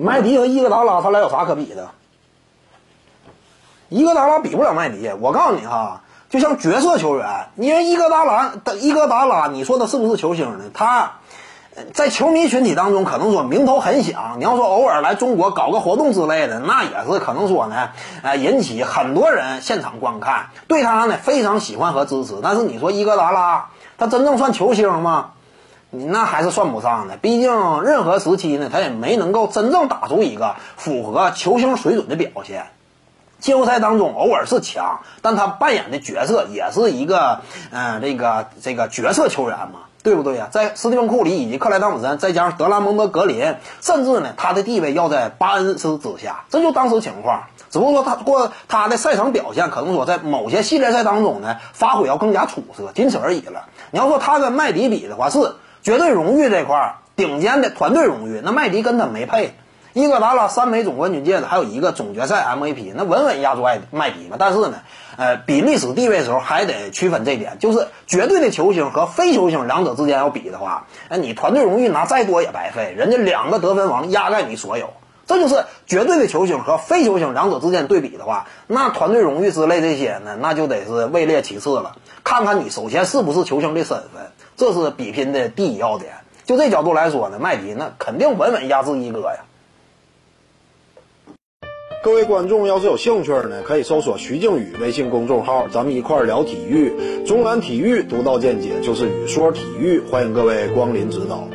麦迪和伊戈达拉他俩有啥可比的？伊戈达拉比不了麦迪。我告诉你哈，就像角色球员，因为伊戈达拉的伊戈达拉，你说他是不是球星呢？他在球迷群体当中可能说名头很响。你要说偶尔来中国搞个活动之类的，那也是可能说呢，呃，引起很多人现场观看，对他呢非常喜欢和支持。但是你说伊戈达拉，他真正算球星吗？你那还是算不上的，毕竟任何时期呢，他也没能够真正打出一个符合球星水准的表现。季后赛当中偶尔是强，但他扮演的角色也是一个，嗯，这个这个角色球员嘛，对不对呀？在斯蒂芬库里以及克莱汤普森，再加上德拉蒙德格林，甚至呢，他的地位要在巴恩斯之下，这就当时情况。只不过说他过他的赛场表现，可能说在某些系列赛当中呢，发挥要更加出色，仅此而已了。你要说他跟麦迪比的话，是。绝对荣誉这块儿顶尖的团队荣誉，那麦迪跟他没配。伊戈达拉三枚总冠军戒指，还有一个总决赛 MVP，那稳稳压住麦麦迪嘛。但是呢，呃，比历史地位的时候还得区分这点，就是绝对的球星和非球星两者之间要比的话，那你团队荣誉拿再多也白费。人家两个得分王压在你所有，这就是绝对的球星和非球星两者之间对比的话，那团队荣誉之类这些呢，那就得是位列其次了。看看你首先是不是球星的身份。这是比拼的第一要点。就这角度来说呢，麦迪那肯定稳稳压制一哥呀。各位观众要是有兴趣呢，可以搜索徐静宇微信公众号，咱们一块聊体育。中南体育独到见解就是语说体育，欢迎各位光临指导。